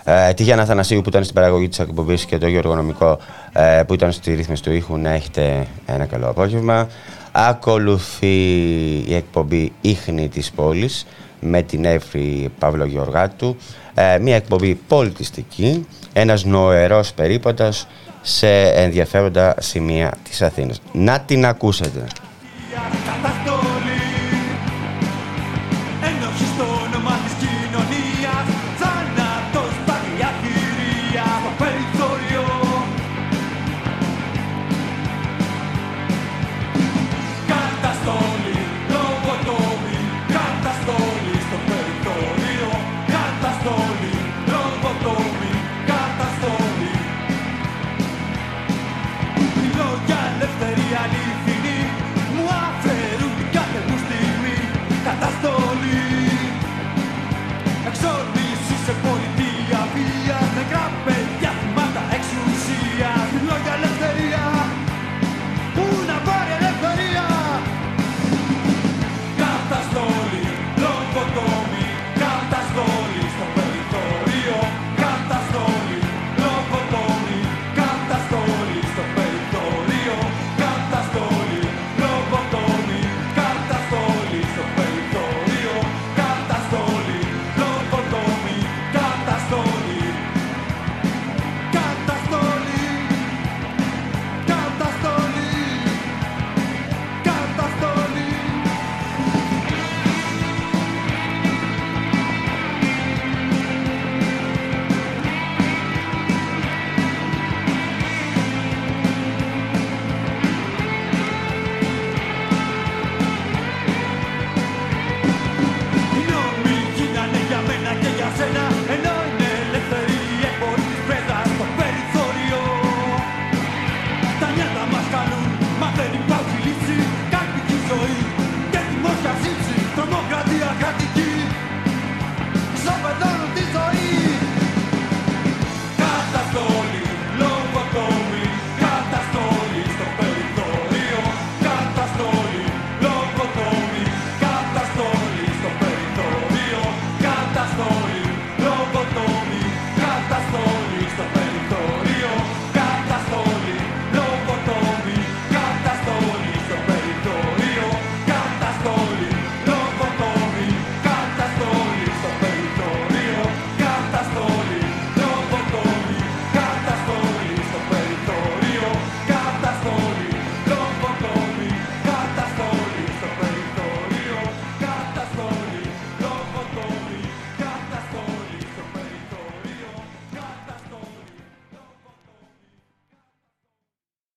Ε, τη Γιάννα Θανασίου που ήταν στην παραγωγή της εκπομπής και το Γιώργο Νομικό ε, που ήταν στη ρύθμιση του ήχου να έχετε ένα καλό απόγευμα. Ακολουθεί η εκπομπή «Ήχνη της πόλης» με την Εύφη Παύλο Γεωργάτου. Ε, μια εκπομπή πολιτιστική, ένας νοερός περίπατος σε ενδιαφέροντα σημεία της Αθήνας. Να την ακούσετε.